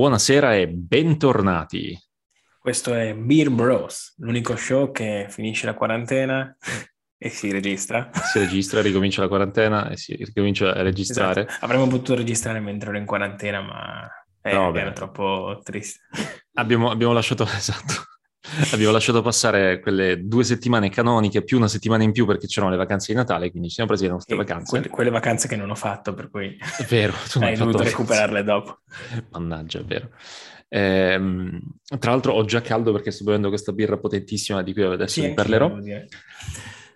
buonasera e bentornati. Questo è Beer Bros, l'unico show che finisce la quarantena e si registra. Si registra, ricomincia la quarantena e si ricomincia a registrare. Esatto. Avremmo potuto registrare mentre ero in quarantena, ma è, no, era troppo triste. Abbiamo, abbiamo lasciato, esatto, abbiamo lasciato passare quelle due settimane canoniche più una settimana in più perché c'erano le vacanze di Natale, quindi ci siamo presi le nostre e vacanze. Quelle, quelle, vacanze che non ho fatto, per cui... È vero. Tu hai dovuto recuperarle dopo. Mannaggia, è vero. Eh, tra l'altro ho già caldo perché sto bevendo questa birra potentissima di cui adesso sì, vi parlerò.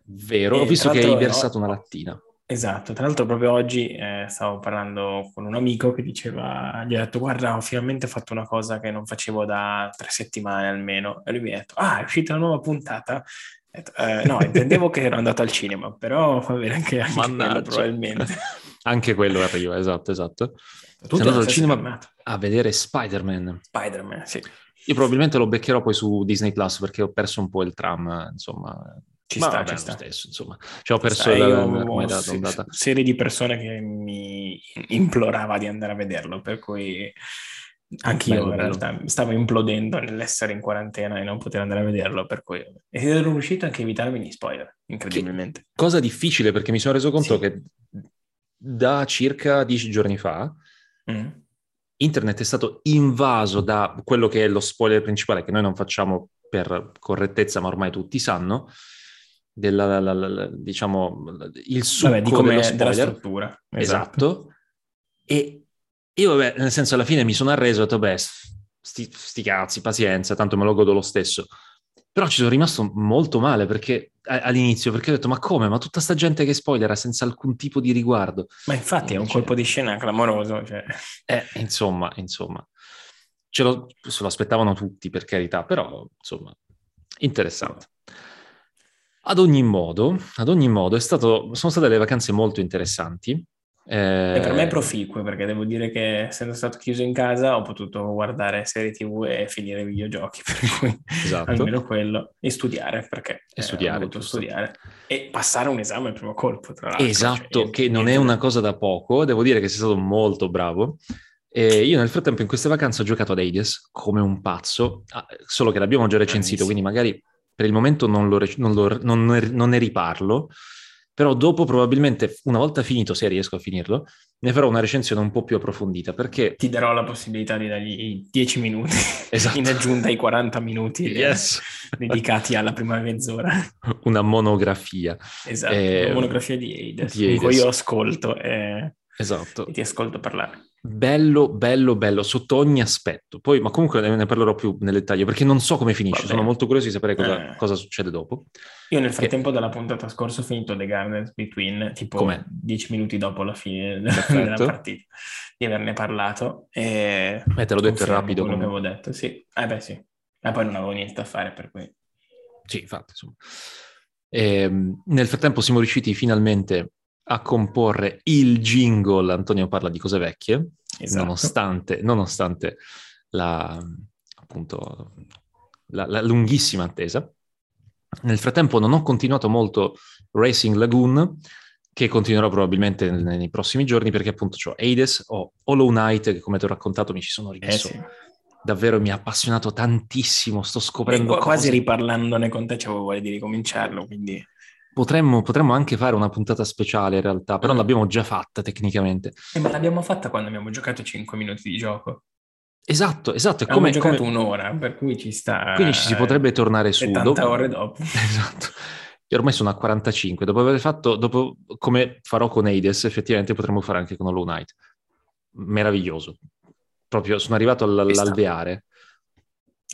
Vero, e, ho visto che hai versato no, una lattina. Esatto, tra l'altro proprio oggi eh, stavo parlando con un amico che diceva, gli ho detto guarda ho finalmente fatto una cosa che non facevo da tre settimane almeno e lui mi ha detto ah è uscita una nuova puntata detto, eh, no, intendevo che ero andato al cinema, però va bene anche, anche quello probabilmente. anche quello arriva, esatto, esatto. Tu sei andato al cinema fermato. a vedere Spider-Man. Spider-Man, sì. Io probabilmente lo beccherò poi su Disney Plus perché ho perso un po' il tram, insomma. Ci sta, vabbè, ci sta. Stesso, insomma. Cioè, ho perso la, la, la, la se, serie di persone che mi implorava di andare a vederlo, per cui anche io in realtà stavo implodendo nell'essere in quarantena e non poter andare a vederlo, per cui ed ero riuscito anche a evitarmi gli spoiler, incredibilmente. Che cosa difficile perché mi sono reso conto sì. che da circa dieci giorni fa mm. internet è stato invaso da quello che è lo spoiler principale che noi non facciamo per correttezza, ma ormai tutti sanno, della, la, la, la, diciamo, il succo Vabbè, di come della struttura. Esatto. esatto. E io, vabbè, nel senso, alla fine mi sono arreso e ho detto, beh, sti, sti cazzi, pazienza, tanto me lo godo lo stesso. Però ci sono rimasto molto male perché all'inizio, perché ho detto, ma come? Ma tutta sta gente che spoilera senza alcun tipo di riguardo. Ma infatti è un cioè, colpo di scena clamoroso. Cioè. Eh, insomma, insomma. Ce lo, se lo aspettavano tutti, per carità, però, insomma, interessante. Ad ogni modo, ad ogni modo stato, sono state le vacanze molto interessanti. Eh... E per me proficue, perché devo dire che essendo stato chiuso in casa ho potuto guardare serie tv e finire videogiochi, per cui esatto. almeno quello, e studiare, perché e studiare, ho dovuto studiare. E passare un esame al primo colpo, tra l'altro. Esatto, cioè, che non è una cosa da poco, devo dire che sei stato molto bravo. E io nel frattempo in queste vacanze ho giocato ad Hades come un pazzo, ah, solo che l'abbiamo già recensito, quindi magari per il momento non, lo, non, lo, non, ne, non ne riparlo, però dopo probabilmente, una volta finito, se riesco a finirlo, ne farò una recensione un po' più approfondita perché... Ti darò la possibilità di dargli 10 minuti esatto. in aggiunta ai 40 minuti yes. dedicati alla prima mezz'ora. Una monografia. Esatto, eh, una monografia di Aides, di Aides. io ascolto e... Esatto. e ti ascolto parlare. Bello, bello, bello, sotto ogni aspetto. Poi, ma comunque ne parlerò più nel dettaglio perché non so come finisce. Sono molto curioso di sapere cosa, eh. cosa succede dopo. Io nel frattempo che... dalla puntata scorsa ho finito The Gardens Between, tipo Com'è? dieci minuti dopo la fine della partita, di averne parlato. E eh, te l'ho detto rapido. Quello come... che avevo detto, sì. Eh beh, sì. Ma poi non avevo niente da fare per cui. Sì, infatti, insomma. E, ehm, nel frattempo siamo riusciti finalmente a comporre il jingle, Antonio parla di cose vecchie, esatto. nonostante, nonostante la, appunto, la, la, lunghissima attesa. Nel frattempo non ho continuato molto Racing Lagoon, che continuerò probabilmente nei, nei prossimi giorni, perché appunto ho Hades, ho Hollow Knight, che come ti ho raccontato mi ci sono rimesso... Eh sì. Davvero mi ha appassionato tantissimo, sto scoprendo e quasi riparlandone con te c'avevo voglia di ricominciarlo, quindi... Potremmo, potremmo, anche fare una puntata speciale in realtà, però l'abbiamo già fatta tecnicamente. Eh, ma l'abbiamo fatta quando abbiamo giocato 5 minuti di gioco. Esatto, esatto. È come, giocato come... un'ora, per cui ci sta... Quindi ci si potrebbe tornare su. 70 dopo... ore dopo. Esatto. Io ormai sono a 45. Dopo aver fatto, dopo, come farò con Hades, effettivamente potremmo fare anche con Hollow Knight. Meraviglioso. Proprio sono arrivato all'alveare.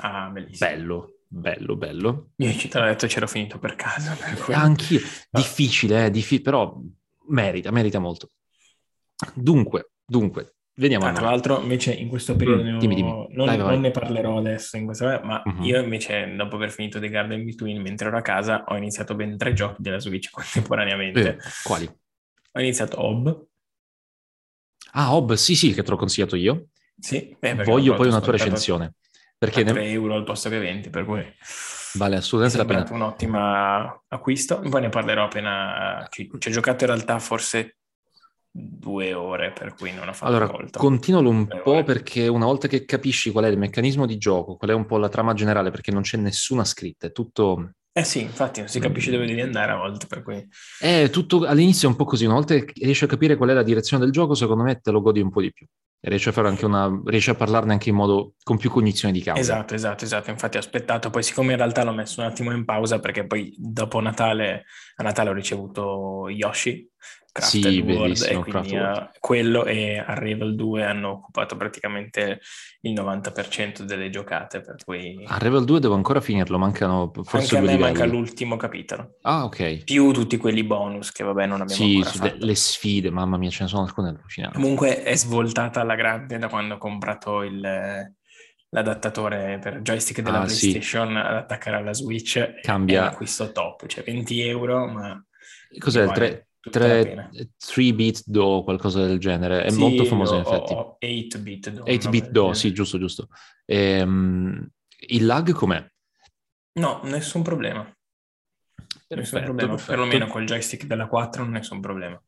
Ah, bellissimo. Bello, bello, bello. Io ci te l'ho detto, c'ero finito per caso. Per Anch'io. Difficile, eh, diffi- però merita, merita molto. Dunque, dunque, veniamo ah. Tra l'altro, invece, in questo periodo mm, dimmi, dimmi. Non, vai, vai. non, ne parlerò adesso, in questa... ma uh-huh. io invece, dopo aver finito The Garden Between, mentre ero a casa, ho iniziato ben tre giochi della Switch contemporaneamente. Eh, quali? Ho iniziato Hob. Ah, Hob, sì, sì, che te l'ho consigliato io. Sì. Eh, Voglio poi una tua recensione. Perché 3 ne... euro al posto che 20, per cui vale assolutamente la pena. È un ottimo acquisto. Poi ne parlerò appena ci, ci ho giocato in realtà forse due ore, per cui non ha fatto allora, molto. continualo un due po' ore. perché una volta che capisci qual è il meccanismo di gioco, qual è un po' la trama generale, perché non c'è nessuna scritta, è tutto... Eh sì, infatti non si capisce dove devi andare a volte, per cui... È tutto, all'inizio è un po' così, una volta che riesci a capire qual è la direzione del gioco, secondo me te lo godi un po' di più riesce a fare anche una riesce a parlarne anche in modo con più cognizione di causa. Esatto, esatto, esatto. Infatti ho aspettato, poi siccome in realtà l'ho messo un attimo in pausa perché poi dopo Natale a Natale ho ricevuto Yoshi Crafted sì, World e quindi uh, quello e Arrival 2 hanno occupato praticamente il 90% delle giocate, per cui... Arrival 2 devo ancora finirlo, mancano forse Anche a me livelli. manca l'ultimo capitolo. Ah, ok. Più tutti quelli bonus che vabbè non abbiamo sì, ancora sì, le sfide, mamma mia, ce ne sono alcune allucinanti. Comunque è svoltata alla grande da quando ho comprato il l'adattatore per joystick della ah, PlayStation sì. ad attaccare alla Switch cambia è un acquisto top, cioè 20 euro, ma cos'è il 3, 3, 3 bit do qualcosa del genere, è sì, molto famoso in effetti. O 8 bit do. 8 bit do, sì, giusto, giusto. Ehm, il lag com'è? No, nessun problema. Perfetto, nessun problema, perfetto. perlomeno col joystick della 4 nessun problema.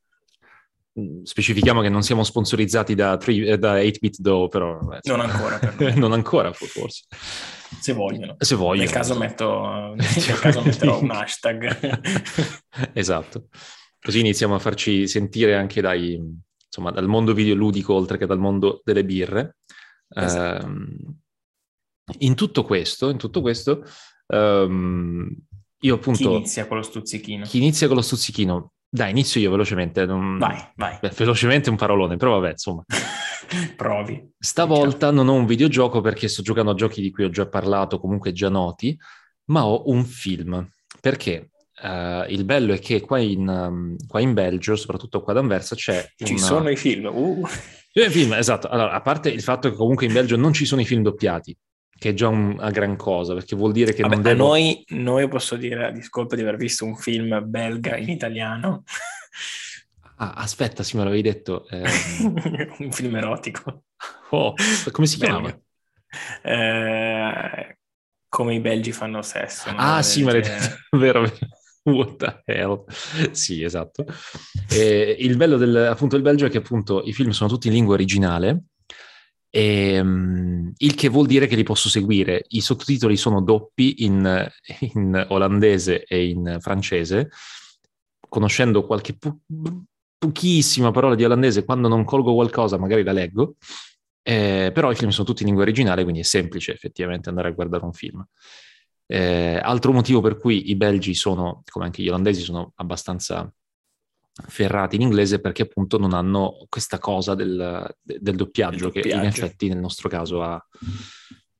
Specifichiamo che non siamo sponsorizzati da, 3, da 8-bit do, però... Non ancora. non ancora, forse. Se vogliono. Se vogliono. Nel caso, metto, nel caso metterò un hashtag. esatto. Così iniziamo a farci sentire anche dai, insomma, dal mondo videoludico, oltre che dal mondo delle birre. Esatto. Um, in tutto questo, in tutto questo um, io appunto... Chi inizia con lo stuzzichino? Chi inizia con lo stuzzichino? Dai, inizio io velocemente. Non... Vai, vai. Beh, velocemente un parolone, però vabbè, insomma. Provi. Stavolta non ho un videogioco perché sto giocando a giochi di cui ho già parlato, comunque già noti, ma ho un film. Perché? Uh, il bello è che qua in, um, qua in Belgio, soprattutto qua ad Anversa, c'è... Ci una... sono i film. Uh. I film, esatto. Allora, a parte il fatto che comunque in Belgio non ci sono i film doppiati, che è già una gran cosa, perché vuol dire che Vabbè, non devo... noi, noi posso dire, a discolpa di aver visto un film belga in italiano. Ah, aspetta, sì, me l'avevi detto. Eh... un film erotico. Oh, come si chiama? Eh, come i belgi fanno sesso. Ah, sì, me l'hai detto, vero, vero. What the hell? Sì, esatto. E il bello del, appunto del Belgio è che appunto i film sono tutti in lingua originale, e, um, il che vuol dire che li posso seguire. I sottotitoli sono doppi in, in olandese e in francese, conoscendo qualche po- pochissima parola di olandese, quando non colgo qualcosa magari la leggo, eh, però i film sono tutti in lingua originale, quindi è semplice effettivamente andare a guardare un film. Eh, altro motivo per cui i belgi sono, come anche gli olandesi, sono abbastanza ferrati in inglese perché appunto non hanno questa cosa del, del doppiaggio, doppiaggio, che in effetti nel nostro caso ha...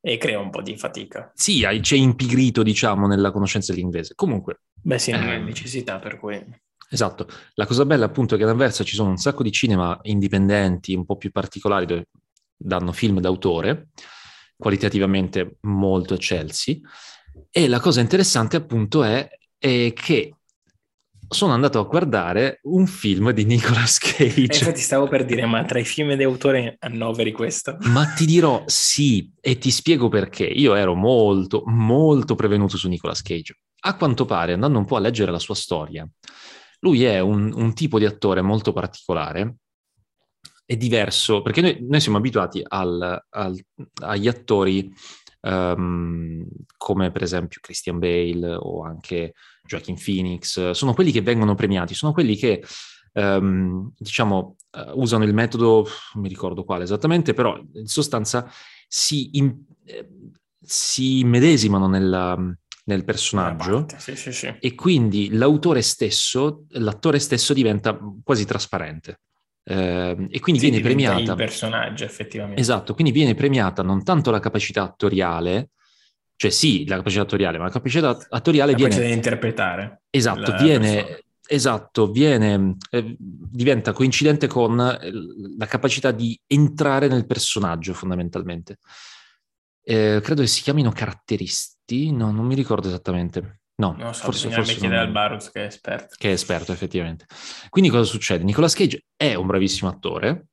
E crea un po' di fatica. Sì, c'è impigrito, diciamo, nella conoscenza dell'inglese. Comunque... Beh sì, non è eh, necessità per cui... Esatto. La cosa bella appunto è che ad Anversa ci sono un sacco di cinema indipendenti, un po' più particolari, dove danno film d'autore, qualitativamente molto eccelsi, e la cosa interessante appunto è, è che sono andato a guardare un film di Nicolas Cage. E infatti stavo per dire, ma tra i film di autore annoveri questo? Ma ti dirò sì, e ti spiego perché. Io ero molto, molto prevenuto su Nicolas Cage. A quanto pare, andando un po' a leggere la sua storia, lui è un, un tipo di attore molto particolare, è diverso, perché noi, noi siamo abituati al, al, agli attori um, come per esempio Christian Bale o anche Joaquin Phoenix, sono quelli che vengono premiati, sono quelli che um, diciamo uh, usano il metodo, non mi ricordo quale esattamente, però in sostanza si, in, eh, si medesimano nella, nel personaggio sì, sì, sì. e quindi l'autore stesso, l'attore stesso diventa quasi trasparente. Eh, e quindi sì, viene premiata il personaggio effettivamente. Esatto quindi viene premiata non tanto la capacità attoriale cioè sì la capacità attoriale ma la capacità attoriale la viene capacità di interpretare esatto viene esatto viene eh, diventa coincidente con la capacità di entrare nel personaggio fondamentalmente. Eh, credo che si chiamino caratteristi no non mi ricordo esattamente No, non so, forse, forse chiedere non... al Barus che è esperto. Che è esperto, effettivamente. Quindi cosa succede? Nicolas Cage è un bravissimo attore,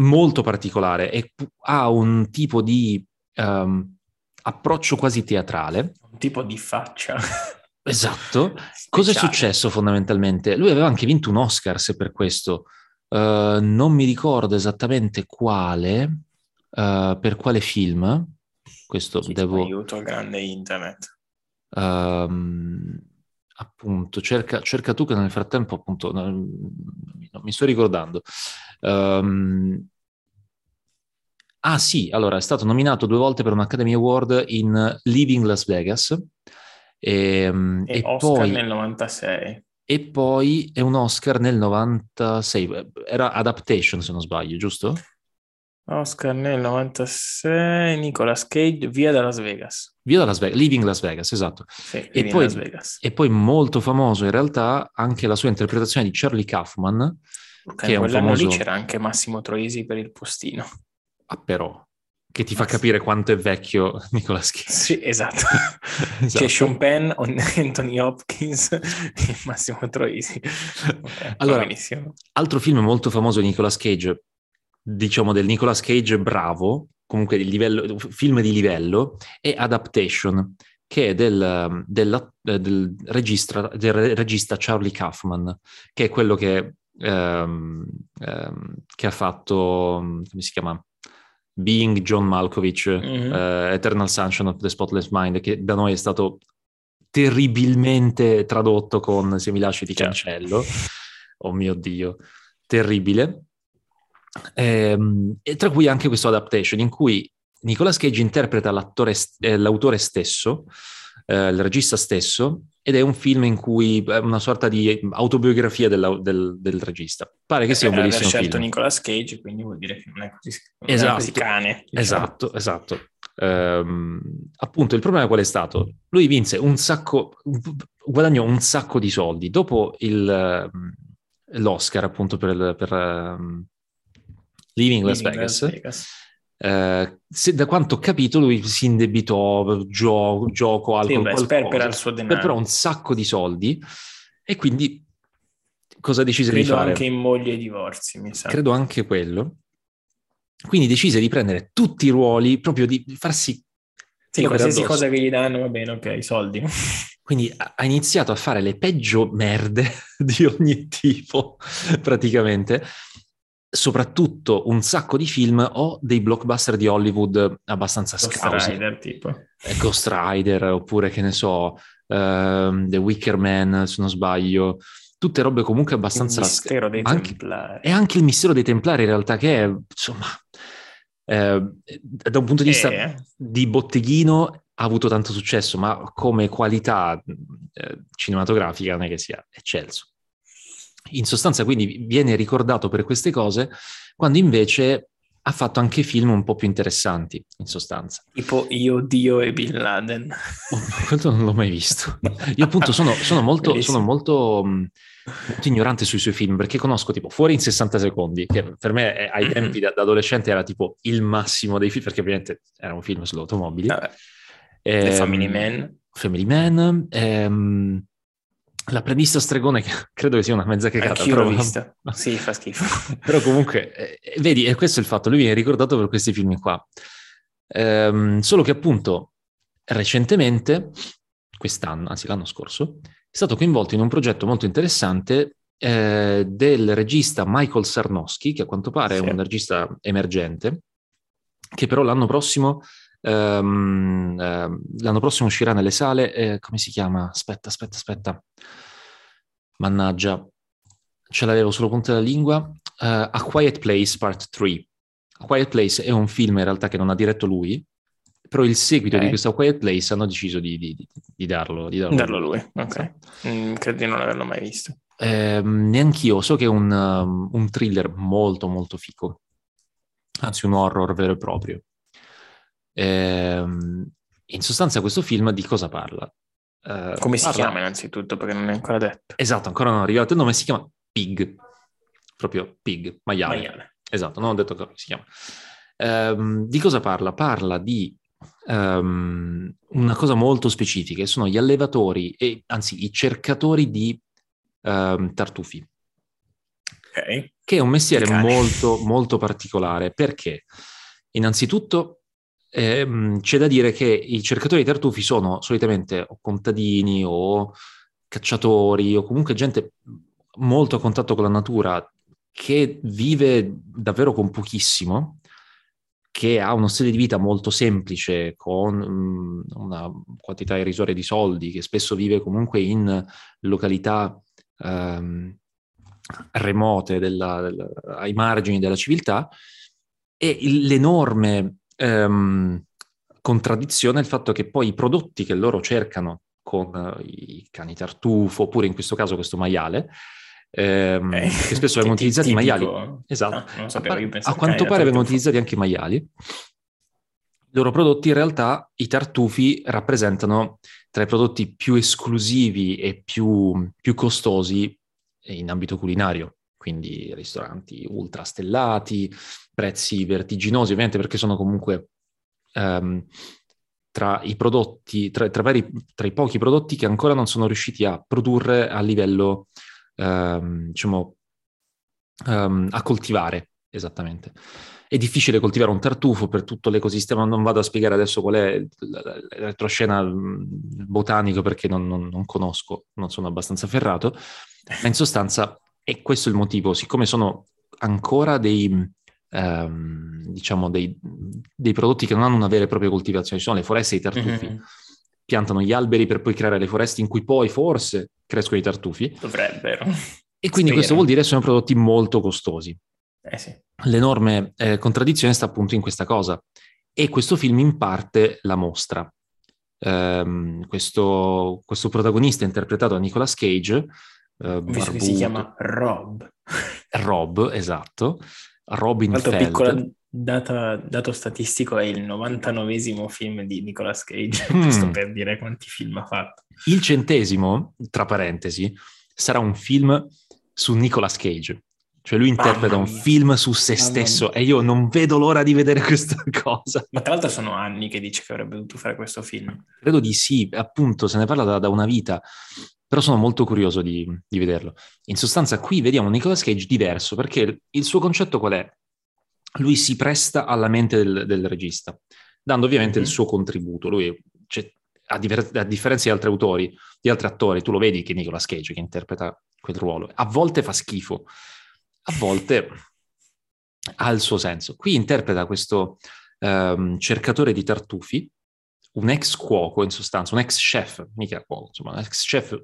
molto particolare e ha un tipo di um, approccio quasi teatrale. Un tipo di faccia. Esatto. Cosa è successo fondamentalmente? Lui aveva anche vinto un Oscar se per questo. Uh, non mi ricordo esattamente quale, uh, per quale film. Questo Chi devo... Aiuto al grande internet. Um, appunto, cerca, cerca, tu che nel frattempo appunto non, non mi sto ricordando. Um, ah sì, allora è stato nominato due volte per un Academy Award in Living Las Vegas. Ehm, e, e, e Oscar poi, nel 96. E poi è un Oscar nel 96. Era Adaptation, se non sbaglio, giusto? Oscar nel 96, Nicolas Cage, Via da Las Vegas. Via da Las Vegas, Living Las Vegas, esatto. Sì, e, poi, Vegas. e poi molto famoso in realtà anche la sua interpretazione di Charlie Kaufman, okay, che è un famoso... lì c'era anche Massimo Troisi per il postino. Ah però, che ti fa capire quanto è vecchio Nicolas Cage. Sì, esatto. esatto. C'è Sean Penn, Anthony Hopkins e Massimo Troisi. Okay, allora, altro film molto famoso di Nicolas Cage, diciamo del Nicolas Cage bravo, comunque di livello, film di livello, è Adaptation, che è del, del, del, regista, del regista Charlie Kaufman, che è quello che, ehm, ehm, che ha fatto, come si chiama? Being John Malkovich, mm-hmm. uh, Eternal Sunshine of the Spotless Mind, che da noi è stato terribilmente tradotto con Se mi lasci ti certo. cancello. Oh mio Dio, terribile. Ehm, e tra cui anche questo adaptation in cui Nicolas Cage interpreta eh, l'autore stesso, eh, il regista stesso, ed è un film in cui è una sorta di autobiografia del, del, del regista. Pare che sia un bellissimo film. Ha scelto Nicolas Cage, quindi vuol dire che non è così, non esatto, è così cane. Diciamo. Esatto, esatto. Um, appunto, il problema qual è stato? Lui vinse un sacco, guadagnò un sacco di soldi dopo il, l'Oscar, appunto, per, per um, Living Las Living Vegas. Las Vegas. Eh, se, da quanto ho capito lui si indebitò gio- gioco, alcol, sì, beh, sperpera il suo denaro. Sperperò un sacco di soldi e quindi cosa decise Credo di fare? Credo anche in moglie e divorzi, mi sa. Credo anche quello. Quindi decise di prendere tutti i ruoli, proprio di farsi... Sì, qualsiasi cosa che gli danno, va bene, ok, soldi. Quindi ha iniziato a fare le peggio merde di ogni tipo, praticamente, soprattutto un sacco di film o dei blockbuster di Hollywood abbastanza Ghost scausi. Rider, tipo. Eh, Ghost Rider, oppure che ne so, uh, The Wicker Man, se non sbaglio. Tutte robe comunque abbastanza... Il mistero dei anche, Templari. E anche il mistero dei Templari in realtà che è, insomma, eh, da un punto di vista eh. di botteghino ha avuto tanto successo, ma come qualità eh, cinematografica non è che sia eccelso in sostanza quindi viene ricordato per queste cose, quando invece ha fatto anche film un po' più interessanti, in sostanza. Tipo Io, Dio e Bin Laden. Oh, quello non l'ho mai visto. Io appunto sono, sono molto, sono molto, molto, ignorante sui suoi film, perché conosco tipo Fuori in 60 secondi, che per me è, ai tempi da, da, adolescente era tipo il massimo dei film, perché ovviamente era un film sulle automobili. Vabbè. Eh, The Family Man. Family Man. Ehm, L'apprendista stregone, che credo che sia una mezza cagata. Anch'io però... l'ho vista. Sì, fa schifo. però comunque, eh, vedi, e questo è il fatto, lui viene ricordato per questi film qua. Ehm, solo che appunto, recentemente, quest'anno, anzi l'anno scorso, è stato coinvolto in un progetto molto interessante eh, del regista Michael Sarnowski, che a quanto pare sì. è un regista emergente, che però l'anno prossimo Um, l'anno prossimo uscirà nelle sale, eh, come si chiama? Aspetta, aspetta, aspetta. Mannaggia, ce l'avevo sulla punta della lingua. Uh, A Quiet Place Part 3. A Quiet Place è un film in realtà che non ha diretto lui, però il seguito okay. di questo Quiet Place hanno deciso di, di, di, di darlo, darlo, darlo lui. lui. Ok, mm, credo di non averlo mai visto. Eh, neanch'io, so che è un, um, un thriller molto molto fico, anzi un horror vero e proprio. Ehm, in sostanza questo film di cosa parla? Eh, Come si parla... chiama innanzitutto, perché non è ancora detto. Esatto, ancora non è arrivato il nome, si chiama Pig, proprio Pig, maiale. maiale. Esatto, non ho detto come si chiama. Ehm, di cosa parla? Parla di um, una cosa molto specifica, sono gli allevatori, e, anzi i cercatori di um, tartufi. Okay. Che è un mestiere molto, molto particolare, perché innanzitutto eh, c'è da dire che i cercatori di tartufi sono solitamente o contadini o cacciatori o comunque gente molto a contatto con la natura, che vive davvero con pochissimo, che ha uno stile di vita molto semplice, con um, una quantità irrisoria di soldi, che spesso vive comunque in località um, remote della, della, ai margini della civiltà, e l'enorme um, contraddizione il fatto che poi i prodotti che loro cercano con uh, i cani tartufo, oppure in questo caso questo maiale, ehm, eh, che spesso vengono utilizzati i maiali. Esatto. No, sapevo, a, a quanto pare vengono utilizzati anche i maiali. I loro prodotti in realtà, i tartufi, rappresentano tra i prodotti più esclusivi e più, più costosi in ambito culinario. Quindi ristoranti ultra stellati, prezzi vertiginosi, ovviamente perché sono comunque um, tra i prodotti, tra, tra, vari, tra, i pochi prodotti che ancora non sono riusciti a produrre a livello ehm, diciamo, um, a coltivare, esattamente. È difficile coltivare un tartufo per tutto l'ecosistema, non vado a spiegare adesso qual è la retroscena botanico perché non, non, non conosco, non sono abbastanza ferrato, ma in sostanza è questo il motivo, siccome sono ancora dei, ehm, diciamo dei, dei, prodotti che non hanno una vera e propria coltivazione, ci sono le foreste dei tartufi, mm-hmm. piantano gli alberi per poi creare le foreste in cui poi forse crescono i tartufi. Dovrebbero. E quindi Spero. questo vuol dire che sono prodotti molto costosi. Eh sì. L'enorme eh, contraddizione sta appunto in questa cosa. E questo film in parte la mostra. Um, questo, questo, protagonista interpretato da Nicolas Cage. Uh, Visto che si chiama Rob. Rob, esatto. Robin Feld. piccola data, dato statistico è il 99esimo film di Nicolas Cage, mm. giusto per dire quanti film ha fatto. Il centesimo, tra parentesi, sarà un film su Nicolas Cage. Cioè lui interpreta un film su se stesso e io non vedo l'ora di vedere questa cosa. Ma tra l'altro sono anni che dice che avrebbe dovuto fare questo film. Credo di sì, appunto, se ne parla da, da una vita, però sono molto curioso di, di, vederlo. In sostanza qui vediamo un Nicolas Cage diverso, perché il suo concetto qual è? Lui si presta alla mente del, del regista, dando ovviamente mm-hmm. il mhm. suo contributo. Lui, cioè, a, diver- a differenza di altri autori, di altri attori, tu lo vedi che Nicolas Cage che interpreta quel ruolo, a volte fa schifo, a volte ha il suo senso. Qui interpreta questo um, cercatore di tartufi, un ex cuoco in sostanza, un ex chef, mica cuoco, insomma, un ex chef.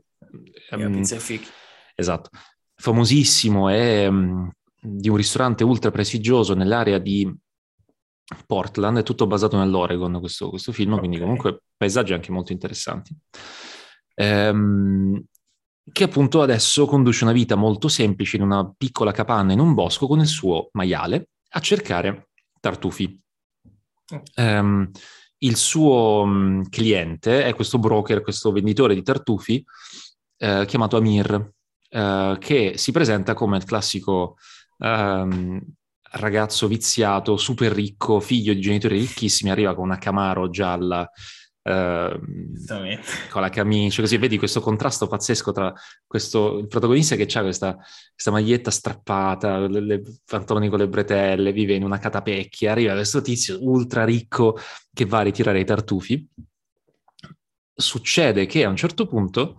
Um, esatto, famosissimo e um, di un ristorante ultra prestigioso nell'area di Portland, è tutto basato nell'Oregon questo, questo film, okay. quindi comunque paesaggi anche molto interessanti. Ehm, che appunto adesso conduce una vita molto semplice in una piccola capanna in un bosco con il suo maiale a cercare tartufi. Um, il suo um, cliente è questo broker, questo venditore di tartufi uh, chiamato Amir, uh, che si presenta come il classico um, ragazzo viziato, super ricco, figlio di genitori ricchissimi, arriva con una Camaro gialla Ehm, con la camicia, così vedi questo contrasto pazzesco tra questo, il protagonista che ha questa, questa, maglietta strappata, le, le, pantaloni con le bretelle, vive in una catapecchia, arriva questo tizio ultra ricco che va a ritirare i tartufi. Succede che a un certo punto,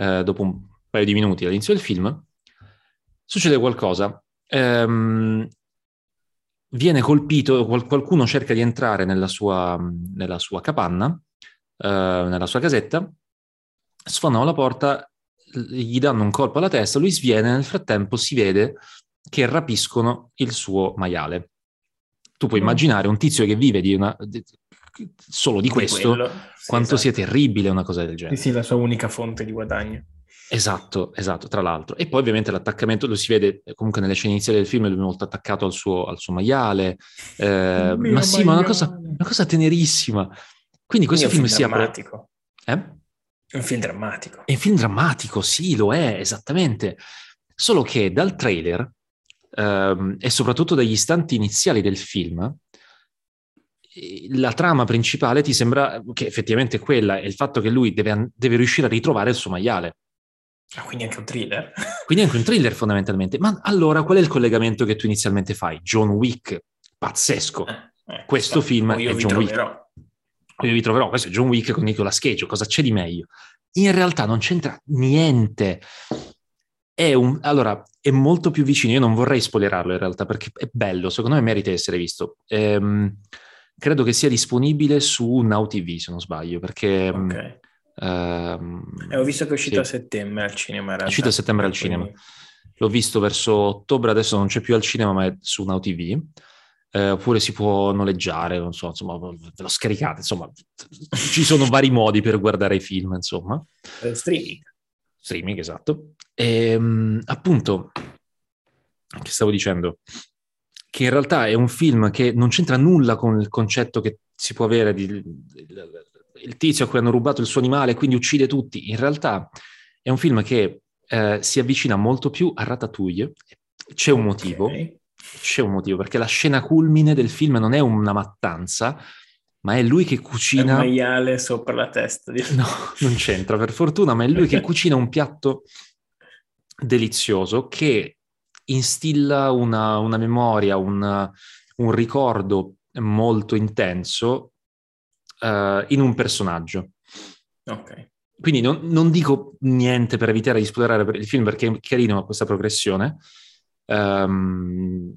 eh, dopo un paio di minuti all'inizio del film, succede qualcosa. Um, viene colpito, qualcuno cerca di entrare nella sua, nella sua capanna eh, nella sua casetta, sfondano la porta, gli danno un colpo alla testa, lui sviene, nel frattempo si vede che rapiscono il suo maiale. Tu puoi mm. immaginare un tizio che vive di una, di, solo di, di questo, quello, quanto esatto. sia terribile una cosa del genere. Sì, sì, la sua unica fonte di guadagno. Esatto, esatto, tra l'altro. E poi ovviamente l'attaccamento lo si vede comunque nelle scene iniziali del film, lui è molto attaccato al suo, al suo maiale. Eh, ma sì, maiale. ma una cosa, una cosa tenerissima. Quindi questo Quindi film, film si drammatico. apre... Eh? È un film drammatico. È un film drammatico, sì, lo è, esattamente. Solo che dal trailer ehm, e soprattutto dagli istanti iniziali del film, la trama principale ti sembra che effettivamente è quella, è il fatto che lui deve, deve riuscire a ritrovare il suo maiale. Ah, quindi anche un thriller. quindi anche un thriller fondamentalmente. Ma allora qual è il collegamento che tu inizialmente fai? John Wick, pazzesco. Eh, eh, Questo film è John Wick io vi troverò, questo è John Wick con Nicolas Cage, cosa c'è di meglio? In realtà non c'entra niente. è un, allora, è molto più vicino, io non vorrei spoilerarlo in realtà perché è bello, secondo me merita di essere visto. Ehm, credo che sia disponibile su Now TV se non sbaglio, perché... Ok. Ehm, eh, ho visto che è uscito sì. a settembre al cinema. È uscito a settembre al cinema. L'ho visto verso ottobre, adesso non c'è più al cinema, ma è su Now TV. Eh, oppure si può noleggiare, non so, insomma, ve lo scaricate, insomma, ci sono vari modi per guardare i film, insomma. Eh, streaming. Streaming, esatto. E, ehm, appunto, che stavo dicendo? Che in realtà è un film che non c'entra nulla con il concetto che si può avere di, il tizio a cui hanno rubato il suo animale, quindi uccide tutti. In realtà è un film che eh, si avvicina molto più a Ratatouille. C'è un motivo, okay. c'è un motivo, perché la scena culmine del film non è una mattanza, ma è lui che cucina... un maiale sopra la testa. Di... No, non c'entra per fortuna, ma è lui che cucina un piatto delizioso che instilla una, una memoria, un, un, ricordo molto intenso uh, in un personaggio. Ok. Quindi non, non, dico niente per evitare di spoilerare il film perché è carino questa progressione, um,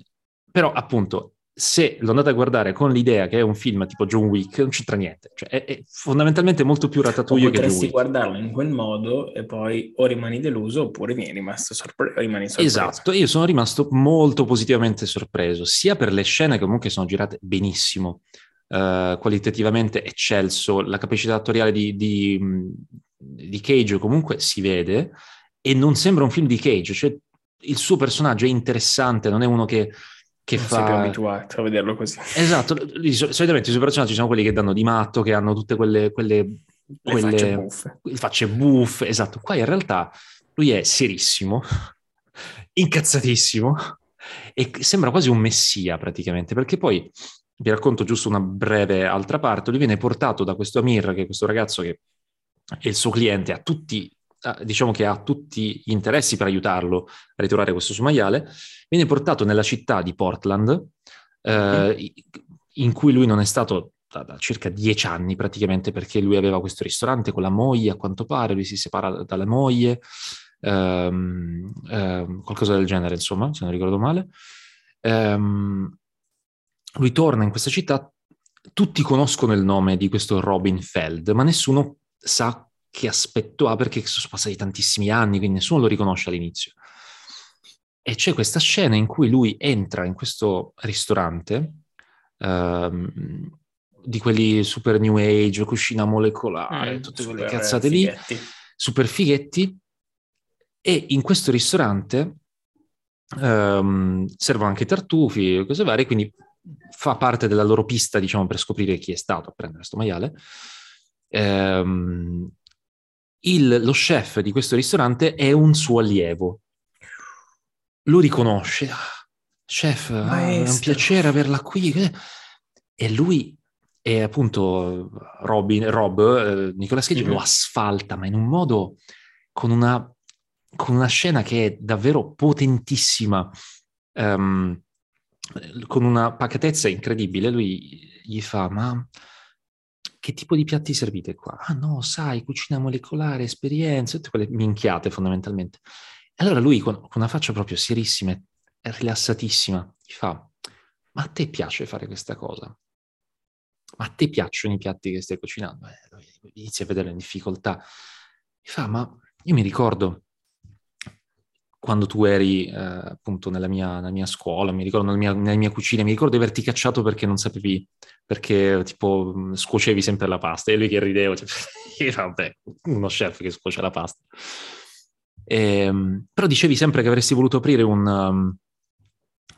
però appunto se lo andate a guardare con l'idea che è un film tipo John Wick, non c'entra niente. Cioè, è, è fondamentalmente molto più ratatouille che John Wick. Potresti guardarlo in quel modo e poi o rimani deluso oppure vieni rimasto sorpreso. Rimani sorpreso. Esatto, io sono rimasto molto positivamente sorpreso, sia per le scene che comunque sono girate benissimo, uh, qualitativamente eccelso, la capacità attoriale di, di, di Cage comunque si vede e non sembra un film di Cage, cioè il suo personaggio è interessante, non è uno che che non fa... sei più abituato a vederlo così. Esatto, solitamente i suoi personaggi sono quelli che danno di matto, che hanno tutte quelle... quelle, quelle... facce buffe. Facce buffe, esatto. Qua in realtà lui è serissimo, incazzatissimo e sembra quasi un messia praticamente, perché poi vi racconto giusto una breve altra parte, lui viene portato da questo Amir, che è questo ragazzo che è il suo cliente, a tutti diciamo che ha tutti gli interessi per aiutarlo a ritrovare questo suo maiale, viene portato nella città di Portland, eh, in cui lui non è stato da, da, circa dieci anni praticamente, perché lui aveva questo ristorante con la moglie, a quanto pare, lui si separa dalla moglie, ehm, ehm, qualcosa del genere, insomma, se non ricordo male. Ehm, lui torna in questa città, tutti conoscono il nome di questo Robin Feld, ma nessuno sa che aspetto ha perché sono passati tantissimi anni, quindi nessuno lo riconosce all'inizio. E c'è questa scena in cui lui entra in questo ristorante um, di quelli super new age, cucina molecolare, mm, tutte quelle cazzate fighetti. lì, super fighetti, e in questo ristorante um, servono anche tartufi e cose varie, quindi fa parte della loro pista, diciamo, per scoprire chi è stato a prendere questo maiale. Um, il, lo chef di questo ristorante è un suo allievo. Lo riconosce. Ah, chef, ah, è un piacere averla qui. E lui e appunto Robin, Rob, eh, Nicolas Cage mm-hmm. lo asfalta, ma in un modo con una, con una scena che è davvero potentissima, um, con una pacatezza incredibile. Lui gli fa: Ma che tipo di piatti servite qua? Ah no, sai, cucina molecolare, esperienze, tutte quelle minchiate fondamentalmente. Allora lui con, una faccia proprio serissima e rilassatissima gli fa, ma a te piace fare questa cosa? Ma a te piacciono i piatti che stai cucinando? Eh, inizia a vedere in difficoltà. Mi fa, ma io mi ricordo quando tu eri eh, appunto nella mia, nella mia, scuola, mi ricordo nella mia, nella mia, cucina, mi ricordo di averti cacciato perché non sapevi, perché tipo scuocevi sempre la pasta e lui che rideva, cioè, vabbè, uno chef che scuoce la pasta. E, ehm, però dicevi sempre che avresti voluto aprire un, um,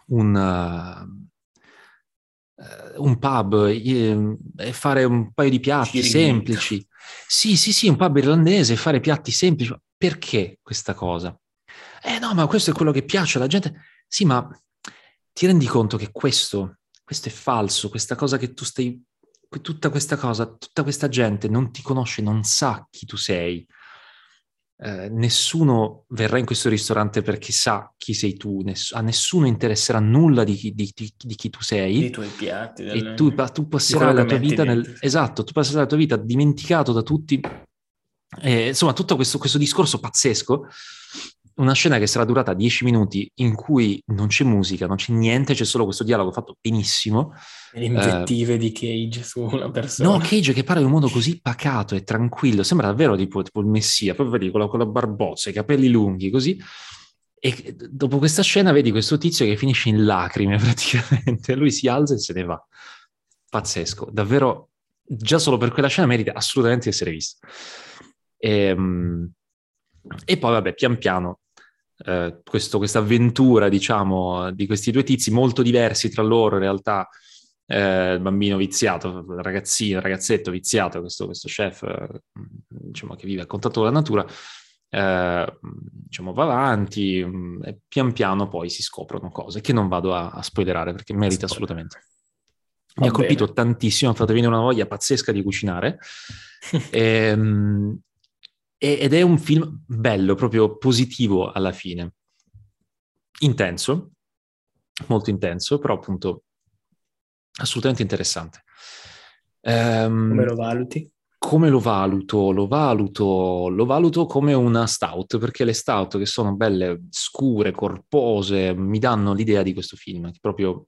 un, uh, un pub e fare un paio di piatti Cirinito. semplici. Sì, sì, sì, un pub irlandese e fare piatti semplici. Perché questa cosa? eh no, ma questo è quello che piace alla gente. Sì, ma ti rendi conto che questo, questo è falso, questa cosa che tu stai, tutta questa cosa, tutta questa gente non ti conosce, non sa chi tu sei. Eh, nessuno verrà in questo ristorante perché sa chi sei tu, Ness- a nessuno interesserà nulla di chi, di, di, di chi tu sei. I tuoi piatti. Delle... E tu, tu passerai la tua vita nel... Esatto, tu passerai la tua vita dimenticato da tutti. Eh, insomma, tutto questo, questo discorso pazzesco una scena che sarà durata dieci minuti in cui non c'è musica, non c'è niente, c'è solo questo dialogo fatto benissimo. Le invettive uh, di Cage su una persona. No, Cage che parla in un modo così pacato e tranquillo, sembra davvero tipo, tipo il messia, proprio vedi con la, con la barbozza, i capelli lunghi, così. E dopo questa scena vedi questo tizio che finisce in lacrime praticamente, lui si alza e se ne va. Pazzesco, davvero, già solo per quella scena merita assolutamente di essere visto. E, ehm, e poi, vabbè, pian piano eh, questa avventura, diciamo, di questi due tizi molto diversi tra loro, in realtà eh, il bambino viziato, il ragazzino, il ragazzetto viziato, questo, questo chef, eh, diciamo, che vive a contatto con la natura, eh, diciamo, va avanti mm, e pian piano poi si scoprono cose che non vado a, a spoilerare perché merita assolutamente. Mi ha colpito tantissimo, ha fatto venire una voglia pazzesca di cucinare. e, ehm, ed è un film bello, proprio positivo alla fine. Intenso, molto intenso, però appunto assolutamente interessante. Um, come lo valuti? Come lo valuto? Lo valuto, lo valuto come una stout, perché le stout che sono belle scure, corpose, mi danno l'idea di questo film, che proprio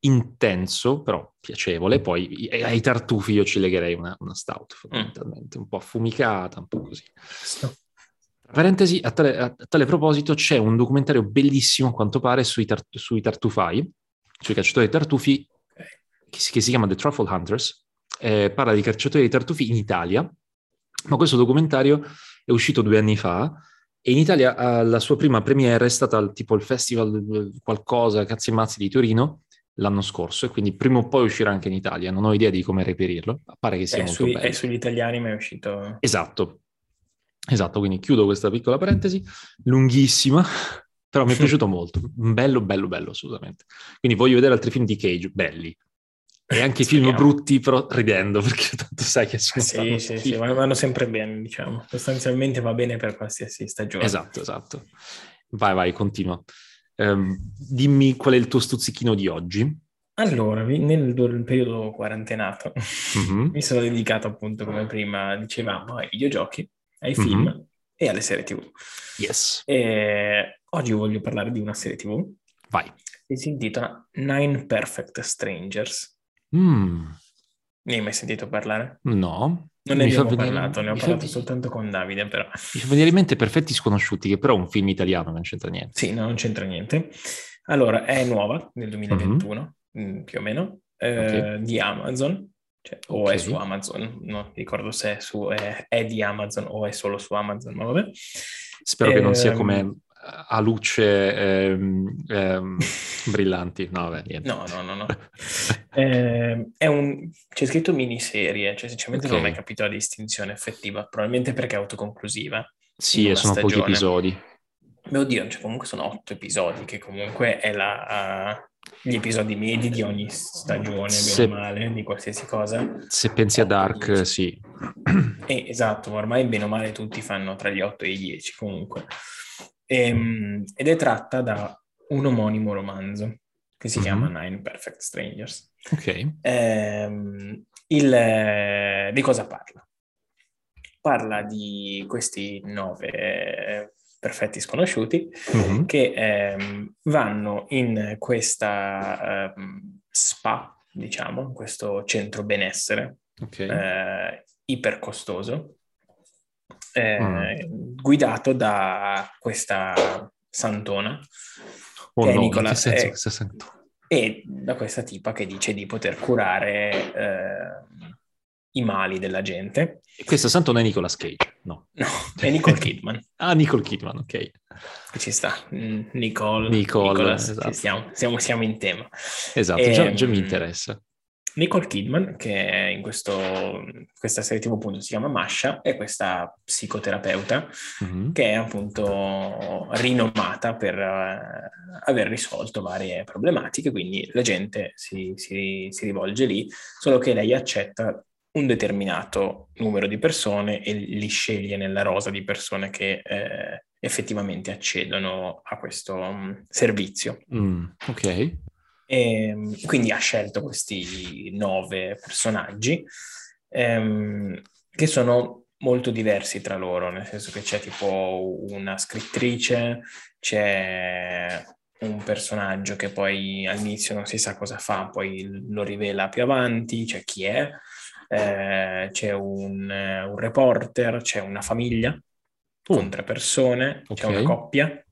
intenso, però piacevole. Poi ai tartufi io ci legherei una, una stout, mm. fondamentalmente, mm. un po' affumicata, un po' così. Tra parentesi, a tale, a tale, proposito c'è un documentario bellissimo, a quanto pare, sui, tar- sui tartufai, sui cacciatori di tartufi, che si, che si chiama The Truffle Hunters, eh, parla di cacciatori di tartufi in Italia, ma questo documentario è uscito due anni fa e in Italia uh, la sua prima premiere è stata tipo il festival qualcosa, cazzi e mazzi di Torino, l'anno scorso e quindi prima o poi uscirà anche in Italia. Non ho idea di come reperirlo, pare che sia è molto sui, bello. È sugli italiani ma è uscito... Esatto, esatto, quindi chiudo questa piccola parentesi, lunghissima, però mi è piaciuto molto, bello, bello, bello assolutamente. Quindi voglio vedere altri film di Cage, belli. E anche film brutti, però ridendo, perché tanto sai che sono... Sì, sì, sì, vanno sempre bene, diciamo. Sostanzialmente va bene per qualsiasi stagione. Esatto, esatto. Vai, vai, continua. Um, dimmi qual è il tuo stuzzichino di oggi. Allora, nel, nel periodo quarantenato mm-hmm. mi sono dedicato appunto, come prima dicevamo, ai videogiochi, ai mm-hmm. film e alle serie TV. Yes. E oggi voglio parlare di una serie TV. Vai. Che si intitola Nine Perfect Strangers. Mm. Ne hai mai sentito parlare? No. Non ne abbiamo venire, parlato, ne ho parlato fa... soltanto con Davide, però. Mi fa venire in mente Perfetti Sconosciuti, che però è un film italiano, non c'entra niente. Sì, no, non c'entra niente. Allora, è nuova, nel 2021, mm-hmm. più o meno, eh, okay. di Amazon, cioè, o okay. è su Amazon, non ricordo se è, su, è, è, di Amazon o è solo su Amazon, ma vabbè. Spero eh, che non sia come ehm, a luce ehm, ehm, brillanti. No, vabbè, niente. No, no, no, no. eh, è un... C'è scritto miniserie, cioè sinceramente okay. non ho mai capito la distinzione effettiva, probabilmente perché è autoconclusiva. Sì, e sono stagione. pochi episodi. Beh, oddio, cioè, comunque sono otto episodi, che comunque è la... Uh, gli episodi medi di ogni stagione, se, bene o male, di qualsiasi cosa. Se pensi a Dark, sì. Eh, esatto, ormai bene o male tutti fanno tra gli 8 e i 10 comunque. Ehm, ed è tratta da un omonimo romanzo che si mm-hmm. chiama Nine Perfect Strangers. Ok. Eh, il, di cosa parla? Parla di questi nove perfetti sconosciuti mm-hmm. che eh, vanno in questa eh, spa, diciamo, in questo centro benessere okay. eh, ipercostoso eh, mm. guidato da questa santona oh che no, è Nicola, senso, è, e da questa tipa che dice di poter curare eh, i mali della gente. E questa santona è Nicolas Cage, no? No, è Nicole Kidman. ah, Nicole Kidman, ok. Ci sta, mm, Nicole, Nicole Nicolas, esatto. siamo, siamo, siamo, in tema. Esatto, e, già, già mi ehm, interessa. Nicole Kidman, che in questo, questa serie TV appunto si chiama Masha, è questa psicoterapeuta mm-hmm. che è appunto rinomata per uh, aver risolto varie problematiche, quindi la gente si, si, si rivolge lì, solo che lei accetta un determinato numero di persone e li sceglie nella rosa di persone che eh, effettivamente accedono a questo um, servizio. Mm, ok. E, ehm, quindi ha scelto questi nove personaggi ehm, che sono molto diversi tra loro, nel senso che c'è tipo una scrittrice, c'è un personaggio che poi all'inizio non si sa cosa fa, poi lo rivela più avanti, c'è chi è, eh, c'è un, un, reporter, c'è una famiglia uh, con tre persone, okay. c'è una coppia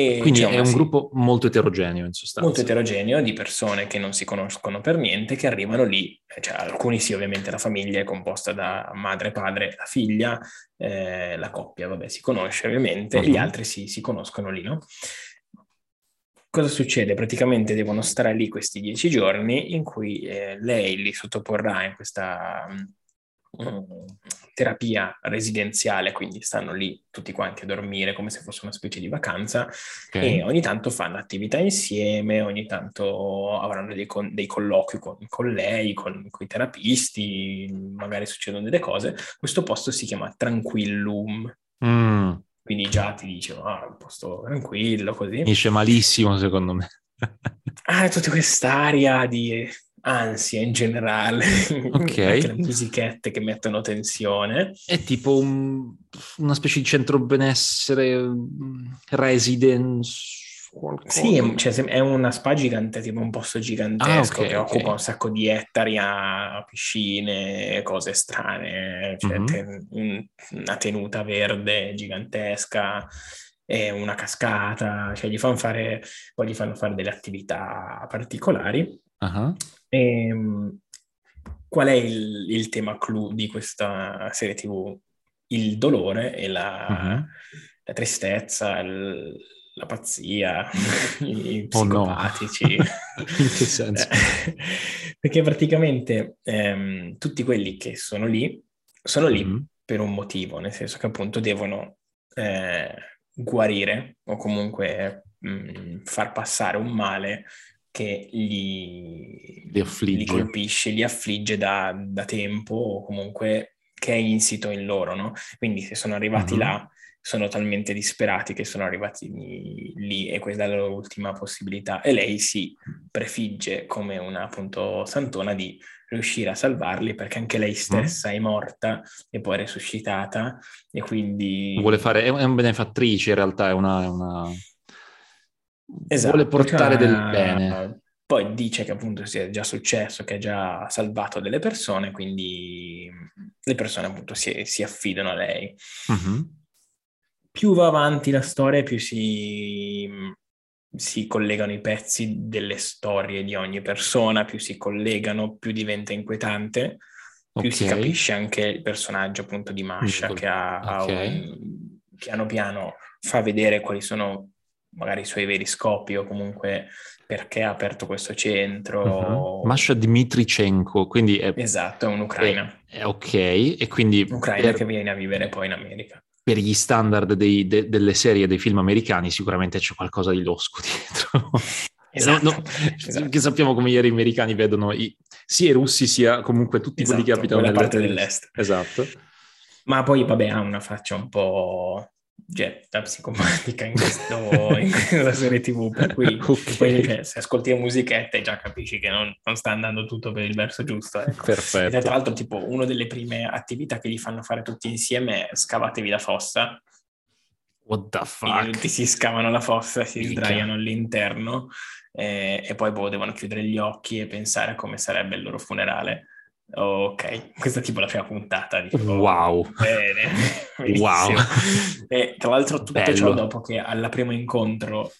e Quindi è un gruppo molto eterogeneo in sostanza. Molto eterogeneo di persone che non si conoscono per niente, che arrivano lì, cioè, alcuni sì ovviamente la famiglia è composta da madre, padre, la figlia, eh, la coppia vabbè si conosce ovviamente, uh-huh. gli altri si, si conoscono lì, no? Cosa succede? Praticamente devono stare lì questi dieci giorni in cui eh, lei li sottoporrà in questa terapia residenziale, quindi stanno lì tutti quanti a dormire come se fosse una specie di vacanza okay. e ogni tanto fanno attività insieme, ogni tanto avranno dei, con, dei colloqui con, con, lei, con, con, i terapisti, magari succedono delle cose. Questo posto si chiama Tranquillum. Mm. Quindi già ti dice, ah, un posto tranquillo, così. Finisce malissimo, secondo me. ah, tutta quest'aria di ansia in generale, ok. le musichette che mettono tensione. È tipo un, una specie di centro benessere residence. Qualcosa. Sì, è, cioè, è, una spa gigante, tipo un posto gigantesco ah, okay, che okay. occupa un sacco di ettari, ha piscine, cose strane, cioè, mm-hmm. ten, una tenuta verde gigantesca e una cascata, cioè gli fanno fare, poi gli fanno fare delle attività particolari. Uh-huh. E, ehm, qual è il, il, tema clou di questa serie TV? Il dolore e la, uh-huh. la tristezza, il, la pazzia, i psicopatici. Oh no. In che senso? Perché praticamente ehm, tutti quelli che sono lì, sono lì mm-hmm. per un motivo, nel senso che appunto devono eh, guarire o comunque mh, mm, far passare un male che li, li, li colpisce, li affligge da, da, tempo o comunque che è insito in loro, no? Quindi se sono arrivati uh-huh. là, sono talmente disperati che sono arrivati lì e questa è la loro ultima possibilità. E lei si prefigge come una appunto santona di riuscire a salvarli perché anche lei stessa mm. è morta e poi è resuscitata e quindi... Vuole fare, è una benefattrice in realtà, è una... È una esatto, vuole portare cioè, del bene. Poi dice che appunto sia già successo, che ha già salvato delle persone, quindi le persone appunto si, si affidano a lei. Uh-huh. Più va avanti la storia, più si, si collegano i pezzi delle storie di ogni persona, più si collegano, più diventa inquietante, più okay. si capisce anche il personaggio appunto di Masha che ha, okay. ha un, piano piano fa vedere quali sono magari i suoi veri scopi o comunque perché ha aperto questo centro. Uh-huh. Masha Dmitrichenko, quindi è... Esatto, è un'ucraina. È, è ok, e quindi... Un'ucraina per, che viene a vivere poi in America. Per gli standard dei, de, delle serie dei film americani sicuramente c'è qualcosa di losco dietro. Esatto, no, no, esatto. Che sappiamo come gli americani vedono i, sia i russi sia comunque tutti esatto, quelli che esatto, abitano nella parte dell'est. Esatto. Ma poi vabbè ha una faccia un po' getta psicomatica in, questo, in questa serie tv, per cui okay. poi, cioè, se ascolti le musichette già capisci che non, non, sta andando tutto per il verso giusto. Ecco. Perfetto. E tra l'altro tipo una delle prime attività che gli fanno fare tutti insieme è scavatevi la fossa. What the fuck? Quindi tutti si scavano la fossa, si Mica. sdraiano all'interno eh, e poi boh, devono chiudere gli occhi e pensare a come sarebbe il loro funerale. Ok, questa è tipo la prima puntata. Dico, wow. Bene. wow. E tra l'altro tutto Bello. ciò dopo che al primo incontro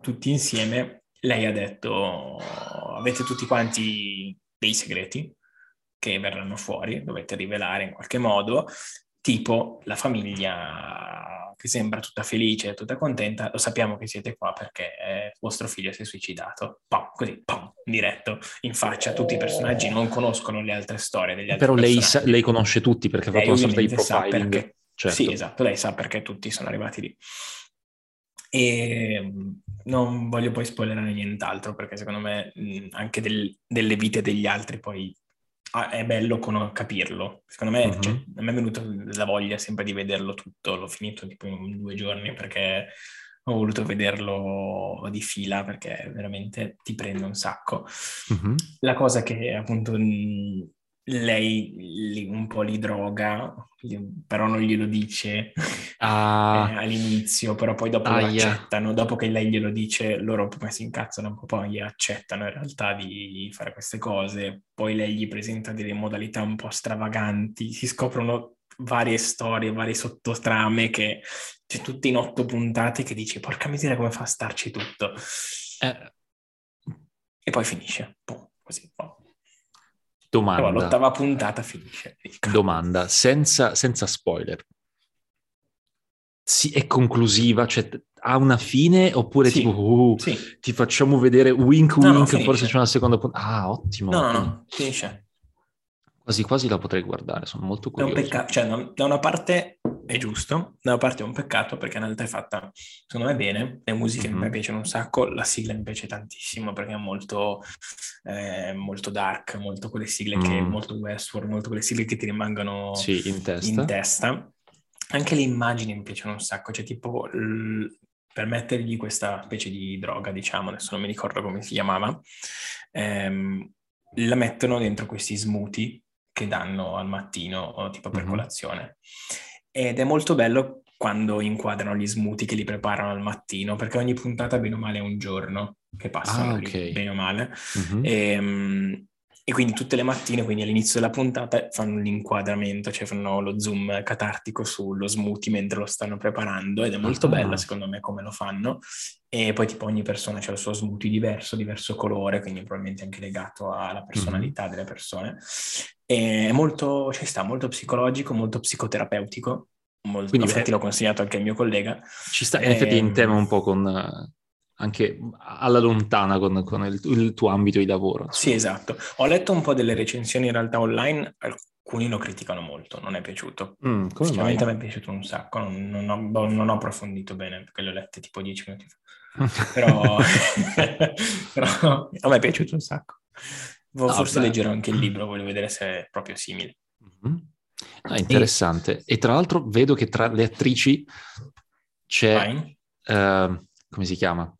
tutti insieme lei ha detto avete tutti quanti dei segreti che verranno fuori, dovete rivelare in qualche modo, tipo la famiglia che sembra tutta felice, tutta contenta, lo sappiamo che siete qua perché eh, vostro figlio si è suicidato. Pum, così, pum, diretto, in faccia. Tutti i personaggi non conoscono le altre storie degli altri Però lei, sa, lei, conosce tutti perché ha fatto una sorta di profiling. Perché, certo. Sì, esatto, lei sa perché tutti sono arrivati lì. E non voglio poi spoilerare nient'altro perché secondo me anche del, delle vite degli altri poi Ah, è bello con- capirlo. Secondo me, uh-huh. cioè, a me è venuta la voglia sempre di vederlo tutto. L'ho finito tipo in due giorni perché ho voluto vederlo di fila perché veramente ti prende un sacco. Uh-huh. La cosa che appunto lei un po' li droga, però non glielo dice ah. eh, all'inizio, però poi dopo ah, lo accettano, dopo che lei glielo dice, loro poi si incazzano un po', poi accettano in realtà di fare queste cose, poi lei gli presenta delle modalità un po' stravaganti, si scoprono varie storie, varie sottotrame che c'è tutte in otto puntate che dici porca miseria come fa a starci tutto. Eh. E poi finisce, Pum, così. Pum. Domanda. Però l'ottava puntata finisce. Domanda, senza, senza spoiler. Sì, è conclusiva, cioè ha una fine oppure sì, tipo uh, sì. ti facciamo vedere wink no, wink, no, forse c'è una seconda puntata. Ah, ottimo. No, no, no, finisce. Quasi quasi la potrei guardare, sono molto curioso. È un peccato, cioè da una parte è giusto, da una parte è un peccato perché in realtà è fatta, secondo me, bene, le musiche mm-hmm. mi piacciono un sacco, la sigla mi piace tantissimo perché è molto, eh, molto dark, molto quelle sigle mm. che, molto Westworld, molto quelle sigle che ti rimangono sì, in, testa. in testa. Anche le immagini mi piacciono un sacco, cioè tipo l- per mettergli questa specie di droga, diciamo, adesso non mi ricordo come si chiamava, ehm, la mettono dentro questi smoothie che danno al mattino, tipo per mm-hmm. colazione. Ed è molto bello quando inquadrano gli smoothie che li preparano al mattino, perché ogni puntata, bene o male, è un giorno che passano ah, okay. bene o male. Mm-hmm. E, um, e quindi tutte le mattine, quindi all'inizio della puntata, fanno l'inquadramento, cioè fanno lo zoom catartico sullo smoothie mentre lo stanno preparando ed è molto ah. bello secondo me come lo fanno. E poi tipo ogni persona ha il suo smoothie diverso, diverso colore, quindi probabilmente anche legato alla personalità mm-hmm. delle persone. E è molto, cioè sta molto psicologico, molto psicoterapeutico. Molto, quindi infatti l'ho consigliato anche al mio collega. Ci sta, in effetti in tema un po' con anche alla lontana con, con il, il, tuo ambito di lavoro. Sì, esatto. Ho letto un po' delle recensioni in realtà online, alcuni lo criticano molto, non è piaciuto. Mm, Sicuramente mi è piaciuto un sacco, non, non, ho, boh, non, ho, approfondito bene perché le ho lette tipo dieci minuti fa. però, però a me è piaciuto un sacco. No, Forse beh. leggerò anche il libro, voglio vedere se è proprio simile. Mm-hmm. Ah, interessante. E... e... tra l'altro vedo che tra le attrici c'è... Uh, come si chiama?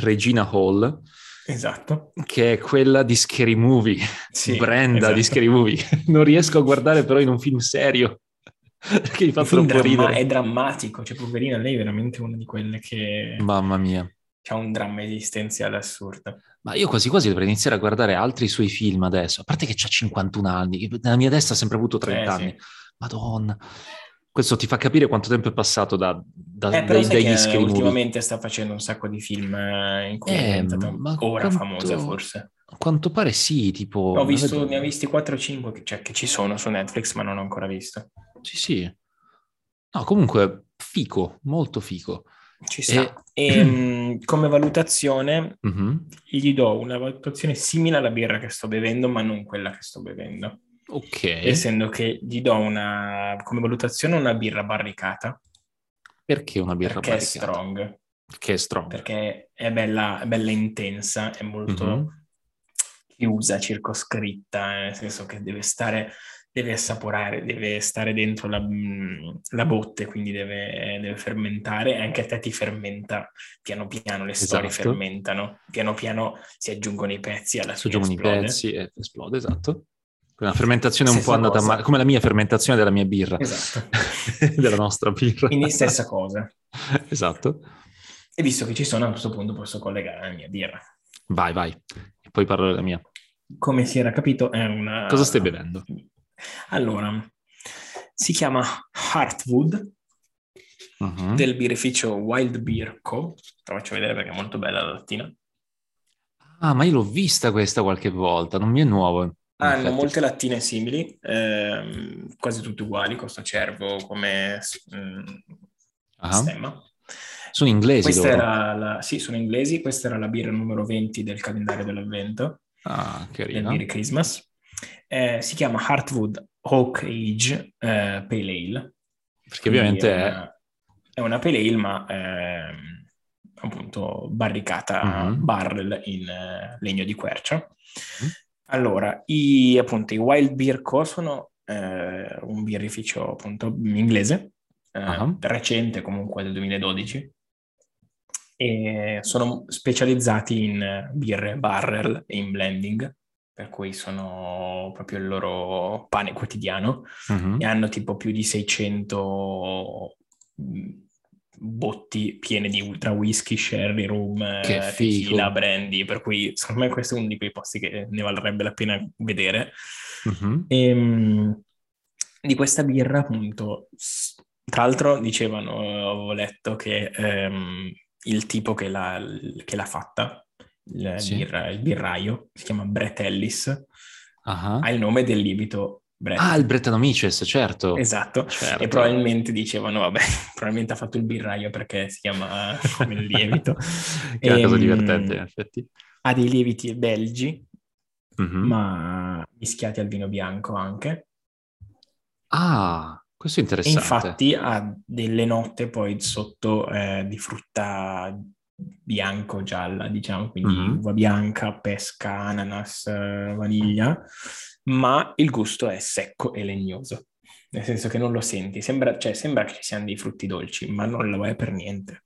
Regina Hall. Esatto. Che è quella di Scary Movie, sì, Brenda esatto. di Scary Movie. non riesco a guardare però in un film serio, perché mi fa troppo dramma- ridere. È drammatico, cioè poverina, lei è veramente una di quelle che... Mamma mia. C'ha un dramma esistenziale assurdo. Ma io quasi quasi dovrei iniziare a guardare altri suoi film adesso, a parte che c'ha 51 anni, nella mia testa ha sempre avuto 30 eh, anni. Sì. Madonna. Questo ti fa capire quanto tempo è passato da, da, eh, dai, dagli scrivi. Ultimamente sta facendo un sacco di film eh, in cui eh, è diventata ora famosa forse. A quanto pare sì, tipo... Ho visto, ne ho visti 4-5 che, cioè, che ci sono su Netflix ma non ho ancora visto. Sì, sì. No, comunque fico, molto fico. Ci sta. E, e mm, come valutazione mm-hmm. gli do una valutazione simile alla birra che sto bevendo ma non quella che sto bevendo. Ok. Essendo che gli do una, come valutazione una birra barricata. Perché una birra Perché barricata? Perché è strong. Perché è strong. Perché è bella, è bella intensa, è molto mm-hmm. chiusa, circoscritta, nel senso che deve stare, deve assaporare, deve stare dentro la, la botte, quindi deve, deve, fermentare. Anche a te ti fermenta piano piano, le esatto. storie fermentano. Piano piano si aggiungono i pezzi alla Si aggiungono i pezzi e esplode, esatto. Una fermentazione un po' andata male, come la mia fermentazione della mia birra. Esatto. della nostra birra. Quindi stessa cosa. esatto. E visto che ci sono, a questo punto posso collegare la mia birra. Vai, vai. E poi parlo della mia. Come si era capito, è una... Cosa stai bevendo? Allora, si chiama Heartwood uh-huh. del birrificio Wild Beer Co. Te la faccio vedere perché è molto bella la lattina. Ah, ma io l'ho vista questa qualche volta, non mi è nuovo. Hanno molte lattine simili, ehm, quasi tutte uguali, costa cervo come mh, mm, uh-huh. stemma. Sono inglesi questa era la, Sì, sono inglesi. Questa era la birra numero 20 del calendario dell'avvento. Ah, carina. Del Christmas. Eh, si chiama Heartwood Oak Age eh, Pale Ale. Perché ovviamente è... Una, è una Pale Ale, ma... Eh, appunto barricata uh-huh. barrel in uh, legno di quercia. Uh-huh. Allora, i, appunto, i Wild Beer Co. sono eh, un birrificio appunto inglese, eh, uh-huh. recente comunque del 2012, e sono specializzati in birre barrel e in blending, per cui sono proprio il loro pane quotidiano uh-huh. e hanno tipo più di 600 botti piene di ultra whisky, sherry, rum, eh, tequila, brandy, per cui secondo me questo è uno di quei posti che ne varrebbe la pena vedere. Uh-huh. E, um, di questa birra, appunto, tra l'altro dicevano, avevo letto che um, il tipo che l'ha, che l'ha fatta, il, sì. birra, il, birraio, si chiama Brett Ellis, uh-huh. ha il nome del lievito Brett. Ah, il Brettanomyces, certo. Esatto, certo. e probabilmente dicevano, vabbè, probabilmente ha fatto il birraio perché si chiama come il lievito. che è una cosa ehm, divertente, in effetti. Ha dei lieviti belgi, mm-hmm. ma mischiati al vino bianco anche. Ah, questo è interessante. E infatti ha delle note poi sotto eh, di frutta bianco-gialla, diciamo, quindi mm-hmm. uva bianca, pesca, ananas, vaniglia ma il gusto è secco e legnoso, nel senso che non lo senti, sembra, cioè, sembra che ci siano dei frutti dolci, ma non lo è per niente.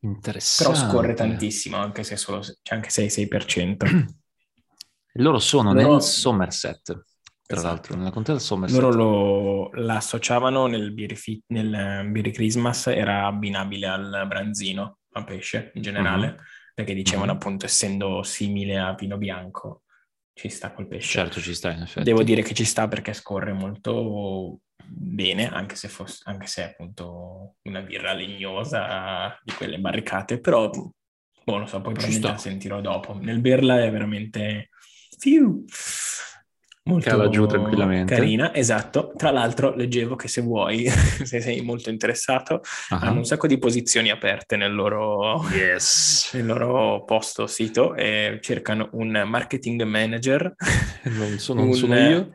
Interessante. Però scorre tantissimo, anche se, solo, cioè anche se è 6%. Loro sono Loro... nel Somerset, tra esatto. l'altro, nella contea del Somerset. Loro lo, la associavano nel Birri, nel Birri Christmas, era abbinabile al branzino, a pesce in generale, uh-huh. perché dicevano uh-huh. appunto essendo simile a vino bianco, ci sta col pesce. Certo, ci sta in effetti. Devo dire che ci sta perché scorre molto bene, anche se, fosse, anche se è appunto una birra legnosa di quelle barricate, però, boh, non so, poi probabilmente la sentirò dopo. Nel berla è veramente... Fiu molto Cala giù tranquillamente. carina, esatto. Tra l'altro leggevo che se vuoi, se sei molto interessato, uh-huh. hanno un sacco di posizioni aperte nel loro, yes. nel loro posto sito e cercano un marketing manager. Non, so, non sono io.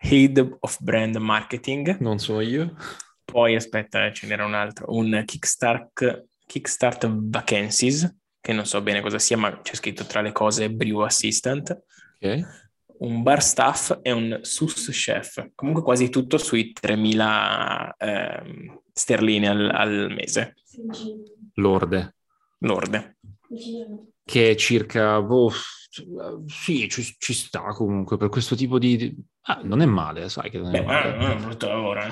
Head of Brand Marketing. Non sono io. Poi aspetta, ce n'era un altro, un Kickstart, Kickstart Vacancies, che non so bene cosa sia, ma c'è scritto tra le cose Brew Assistant. Ok un bar staff e un sus chef, comunque quasi tutto sui 3.000 eh, sterline al, al, mese. Lorde. Lorde. Che è circa, boh, sì, ci, ci, sta comunque per questo tipo di... Ah, non è male, sai che non è Beh, male. Non è un brutto lavoro, eh.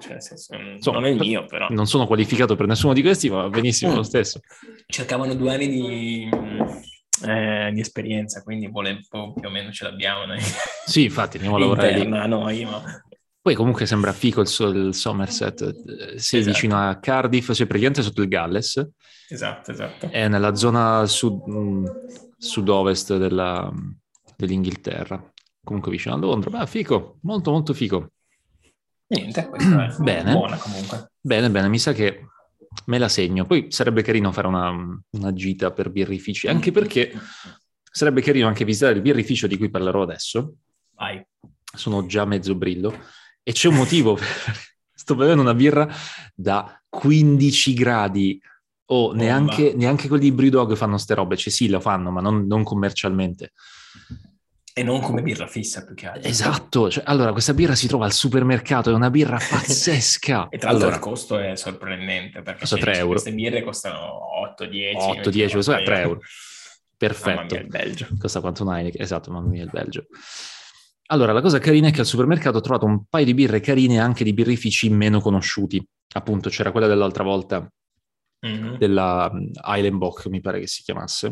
cioè, senso, Insomma, non è il mio però. Non sono qualificato per nessuno di questi, ma va benissimo mm. lo stesso. Cercavano due anni di eh, di esperienza, quindi vuole, più o meno ce l'abbiamo noi. Sì, infatti andiamo a lavorare lì. Noi, ma... Poi comunque sembra fico il, il Somerset, eh, sei esatto. vicino a Cardiff, sei praticamente sotto il Galles. Esatto, esatto. È nella zona sud, mm, sud-ovest della, dell'Inghilterra, comunque vicino a Londra. Beh, fico, molto molto fico. Niente, questa è bene. buona comunque. Bene, bene, mi sa che me la segno. Poi sarebbe carino fare una, una gita per birrifici, anche perché sarebbe carino anche visitare il birrificio di cui parlerò adesso. Vai. Sono già mezzo brillo e c'è un motivo. Sto bevendo una birra da 15 gradi o oh, neanche, neanche, quelli di Brewdog fanno ste robe, cioè sì, lo fanno, ma non, non commercialmente. E non come birra fissa più che altro. Esatto, cioè, allora questa birra si trova al supermercato, è una birra pazzesca. e tra l'altro allora, il costo è sorprendente perché costa 3 euro. queste birre costano 8-10. 8-10, questo è 3 euro. Perfetto. Mamma mia il Belgio. Costa quanto un Heineken, esatto, mamma mia il Belgio. Allora, la cosa carina è che al supermercato ho trovato un paio di birre carine anche di birrifici meno conosciuti. Appunto, c'era quella dell'altra volta, mm-hmm. della um, Island Bock, mi pare che si chiamasse.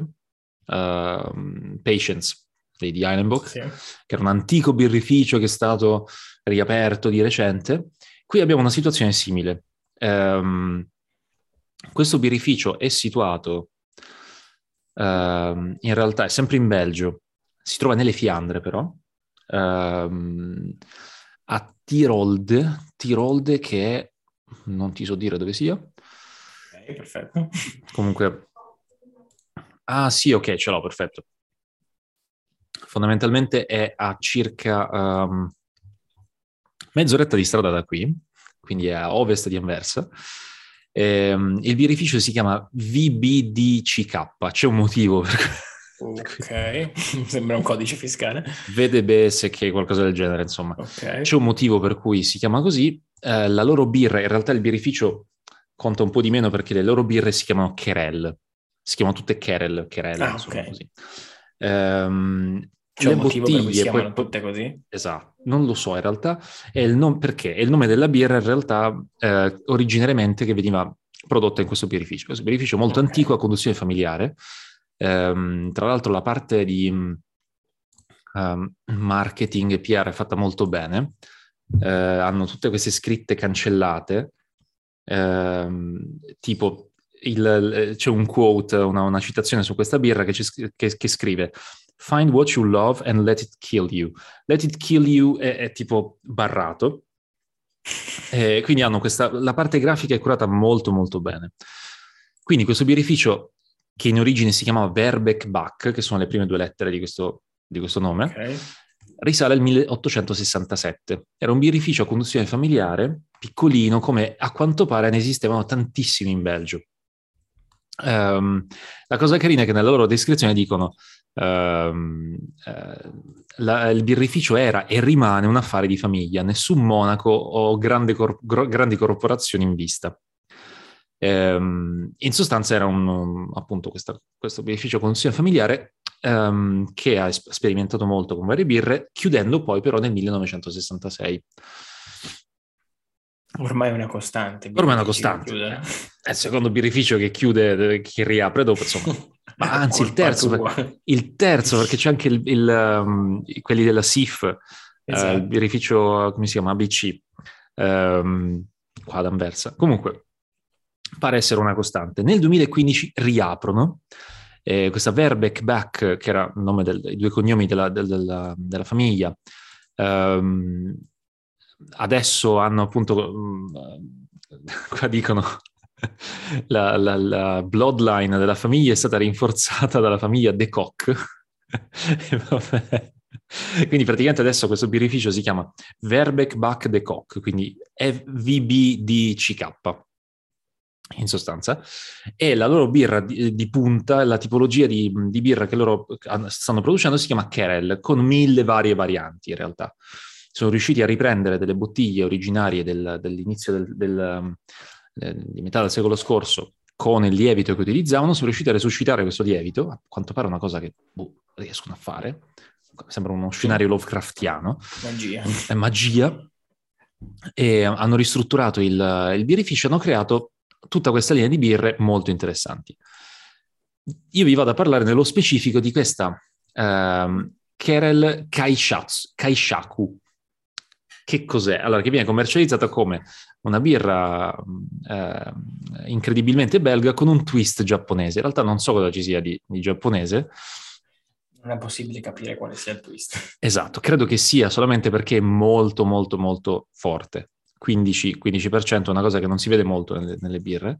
Uh, Patience di Islandbook, sì. che era un antico birrificio che è stato riaperto di recente. Qui abbiamo una situazione simile. Um, questo birrificio è situato, um, in realtà è sempre in Belgio, si trova nelle Fiandre però, um, a Tirolde, Tirolde che è, non ti so dire dove sia. Ok, perfetto. Comunque, ah sì, ok, ce l'ho, perfetto fondamentalmente è a circa um, mezz'oretta di strada da qui, quindi è a ovest di Anversa. Ehm, il birrificio si chiama VBDCK, c'è un motivo per Ok, sembra un codice fiscale. VDBS che è qualcosa del genere, insomma. Okay. C'è un motivo per cui si chiama così. Eh, la loro birra, in realtà il birrificio conta un po' di meno perché le loro birre si chiamano Kerel. Si chiamano tutte Kerel, Kerel, ah, insomma okay. così. Um, C'è le un motivo bottiglie, poi, tutte così? Esatto, non lo so in realtà, è il nome, perché è il nome della birra in realtà eh, originariamente che veniva prodotta in questo birrificio. Questo birrificio molto okay. antico a conduzione familiare, ehm, tra l'altro la parte di um, marketing e PR è fatta molto bene, eh, hanno tutte queste scritte cancellate, ehm, tipo il, c'è un quote, una, una, citazione su questa birra che, che, che, scrive Find what you love and let it kill you. Let it kill you è, è tipo barrato. E quindi hanno questa, la parte grafica è curata molto molto bene. Quindi questo birrificio che in origine si chiamava Verbeck Bach, che sono le prime due lettere di questo, di questo nome, okay. risale al 1867. Era un birrificio a conduzione familiare, piccolino, come a quanto pare ne esistevano tantissimi in Belgio. Um, la cosa carina è che nella loro descrizione dicono um, uh, la, il birrificio era e rimane un affare di famiglia, nessun monaco o cor- gro- grandi corporazioni in vista. Um, in sostanza era un, appunto questa, questo birrificio consiglio familiare che ha sperimentato molto con varie birre, chiudendo poi però nel 1966. Ormai è una costante. Ormai è una costante. È il secondo birrificio che chiude, che riapre dopo, insomma. Ma anzi, il terzo, per, il terzo, perché c'è anche il, il, um, quelli della SIF, esatto. uh, il birrificio, come si chiama, ABC, um, qua ad Anversa. Comunque, pare essere una costante. Nel 2015 riaprono eh, questa Verbeck Back, che era il nome dei due cognomi della, della, della famiglia. Um, adesso hanno appunto, mm, qua dicono, la, la, la, bloodline della famiglia è stata rinforzata dalla famiglia De Koch. quindi praticamente adesso questo birrificio si chiama Verbeck Bach De Koch, quindi VBDCK in sostanza, e la loro birra di, di punta, la tipologia di, di, birra che loro stanno producendo si chiama Kerel, con mille varie varianti in realtà sono riusciti a riprendere delle bottiglie originarie del, dell'inizio del, del, del, di metà del secolo scorso con il lievito che utilizzavano, sono riusciti a resuscitare questo lievito, a quanto pare una cosa che boh, riescono a fare, sembra uno scenario Lovecraftiano. Magia. È magia. E hanno ristrutturato il, il birrificio e hanno creato tutta questa linea di birre molto interessanti. Io vi vado a parlare nello specifico di questa um, Kerel Kaishaku, che cos'è? Allora, che viene commercializzata come una birra eh, incredibilmente belga con un twist giapponese. In realtà non so cosa ci sia di, di giapponese. Non è possibile capire quale sia il twist. Esatto, credo che sia solamente perché è molto, molto, molto forte. 15, 15% è una cosa che non si vede molto nelle, nelle birre.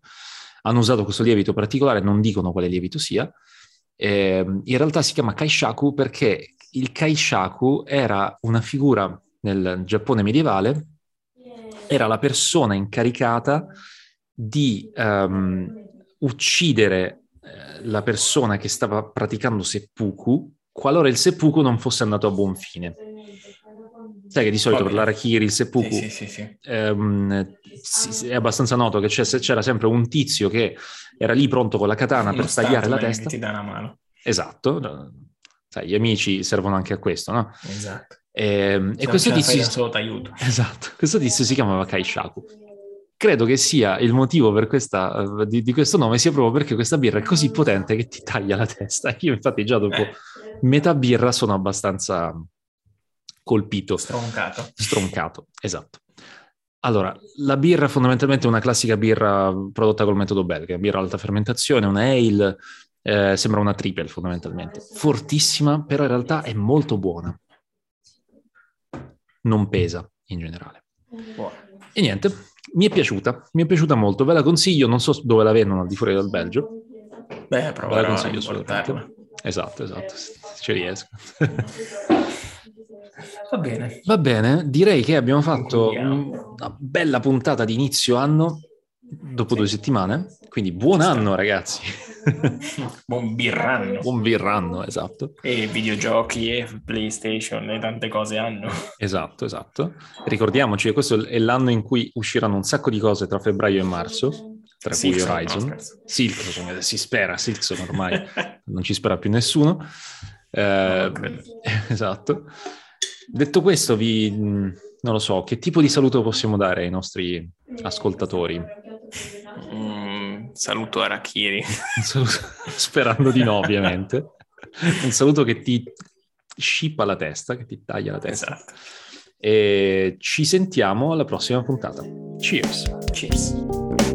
Hanno usato questo lievito particolare, non dicono quale lievito sia. Eh, in realtà si chiama Kaishaku perché il Kaishaku era una figura nel Giappone medievale, era la persona incaricata di um, uccidere eh, la persona che stava praticando seppuku qualora il seppuku non fosse andato a buon fine. Sai che di solito per l'Arakiri, il seppuku, sì, sì, sì, ehm, è abbastanza noto che c'era sempre un tizio che era lì pronto con la katana per tagliare la testa. Ti dà una mano. Esatto, Sai, gli amici servono anche a questo, no? Esatto. E, e questo tizio... solo. Esatto, questo tizio si chiamava Kaishaku. Credo che sia il motivo per questa, di, di, questo nome sia proprio perché questa birra è così potente che ti taglia la testa. Io infatti già dopo eh. metà birra sono abbastanza colpito. Stroncato. Stroncato, esatto. Allora, la birra fondamentalmente è una classica birra prodotta col metodo belga, birra alta fermentazione, una ale, eh, sembra una triple fondamentalmente. Fortissima, però in realtà è molto buona non pesa in generale. Buono. E niente, mi è piaciuta, mi è piaciuta molto, ve la consiglio, non so dove la vendono al di fuori del Belgio. Beh, però ve la consiglio assolutamente. Esatto, esatto, se ci riesco. Va bene. Va bene, direi che abbiamo fatto una bella puntata di inizio anno dopo sì. due settimane, quindi buon anno ragazzi. Buon birranno. Buon birranno, esatto. E videogiochi e PlayStation e tante cose hanno. Esatto, esatto. Ricordiamoci che questo è l'anno in cui usciranno un sacco di cose tra febbraio e marzo, tra cui Horizon. No, Silk, si spera, Silk ormai non ci spera più nessuno. Eh, esatto. Detto questo, vi, non lo so, che tipo di saluto possiamo dare ai nostri ascoltatori? Mm, saluto Arachiri. Sperando di no, ovviamente. Un saluto che ti scippa la testa, che ti taglia la testa. Esatto. E ci sentiamo alla prossima puntata. Cheers! Cheers!